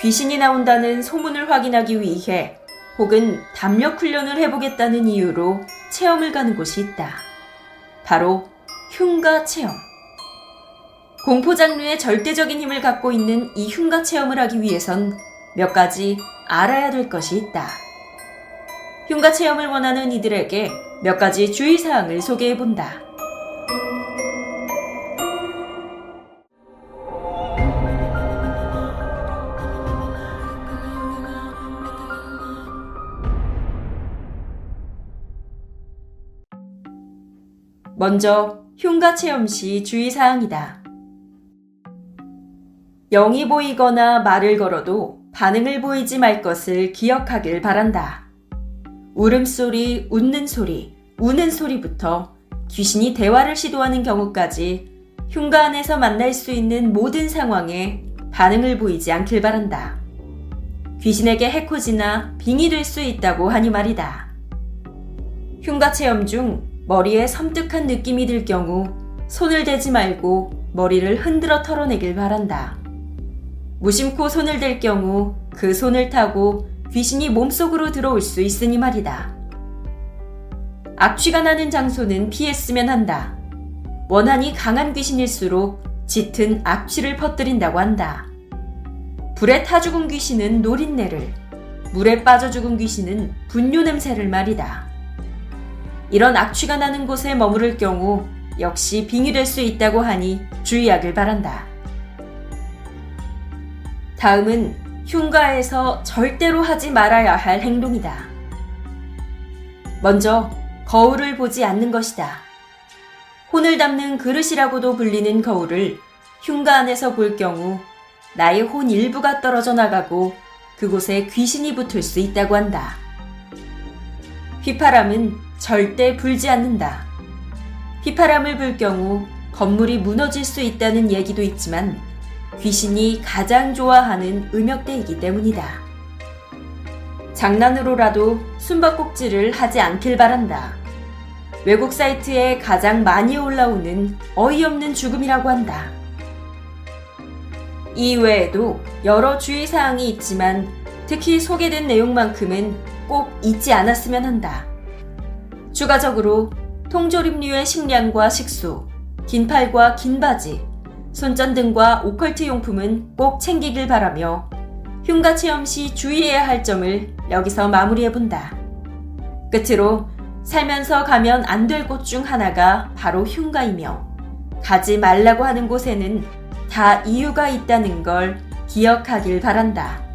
귀신이 나온다는 소문을 확인하기 위해 혹은 담력 훈련을 해보겠다는 이유로 체험을 가는 곳이 있다. 바로 흉가 체험. 공포 장르의 절대적인 힘을 갖고 있는 이 흉가 체험을 하기 위해선 몇 가지 알아야 될 것이 있다. 흉가 체험을 원하는 이들에게 몇 가지 주의사항을 소개해 본다. 먼저 흉가 체험 시 주의사항이다. 영이 보이거나 말을 걸어도 반응을 보이지 말 것을 기억하길 바란다. 울음소리, 웃는 소리, 우는 소리부터 귀신이 대화를 시도하는 경우까지 흉가 안에서 만날 수 있는 모든 상황에 반응을 보이지 않길 바란다. 귀신에게 해코지나 빙이 될 수 있다고 하니 말이다. 흉가 체험 중 머리에 섬뜩한 느낌이 들 경우 손을 대지 말고 머리를 흔들어 털어내길 바란다. 무심코 손을 댈 경우 그 손을 타고 귀신이 몸속으로 들어올 수 있으니 말이다. 악취가 나는 장소는 피했으면 한다. 원한이 강한 귀신일수록 짙은 악취를 퍼뜨린다고 한다. 불에 타 죽은 귀신은 노린내를, 물에 빠져 죽은 귀신은 분뇨 냄새를 말이다. 이런 악취가 나는 곳에 머무를 경우 역시 빙이 될수 있다고 하니 주의하길 바란다. 다음은 흉가에서 절대로 하지 말아야 할 행동이다. 먼저 거울을 보지 않는 것이다. 혼을 담는 그릇이라고도 불리는 거울을 흉가 안에서 볼 경우 나의 혼 일부가 떨어져 나가고 그곳에 귀신이 붙을 수 있다고 한다. 휘파람은 절대 불지 않는다. 휘파람을 불 경우 건물이 무너질 수 있다는 얘기도 있지만 귀신이 가장 좋아하는 음역대이기 때문이다. 장난으로라도 숨바꼭질을 하지 않길 바란다. 외국 사이트에 가장 많이 올라오는 어이없는 죽음이라고 한다. 이외에도 여러 주의사항이 있지만 특히 소개된 내용만큼은 꼭 잊지 않았으면 한다. 추가적으로 통조림류의 식량과 식수, 긴 팔과 긴 바지, 손전 등과 오컬트 용품은 꼭 챙기길 바라며 흉가 체험 시 주의해야 할 점을 여기서 마무리해 본다. 끝으로 살면서 가면 안 될 곳 중 하나가 바로 흉가이며 가지 말라고 하는 곳에는 다 이유가 있다는 걸 기억하길 바란다.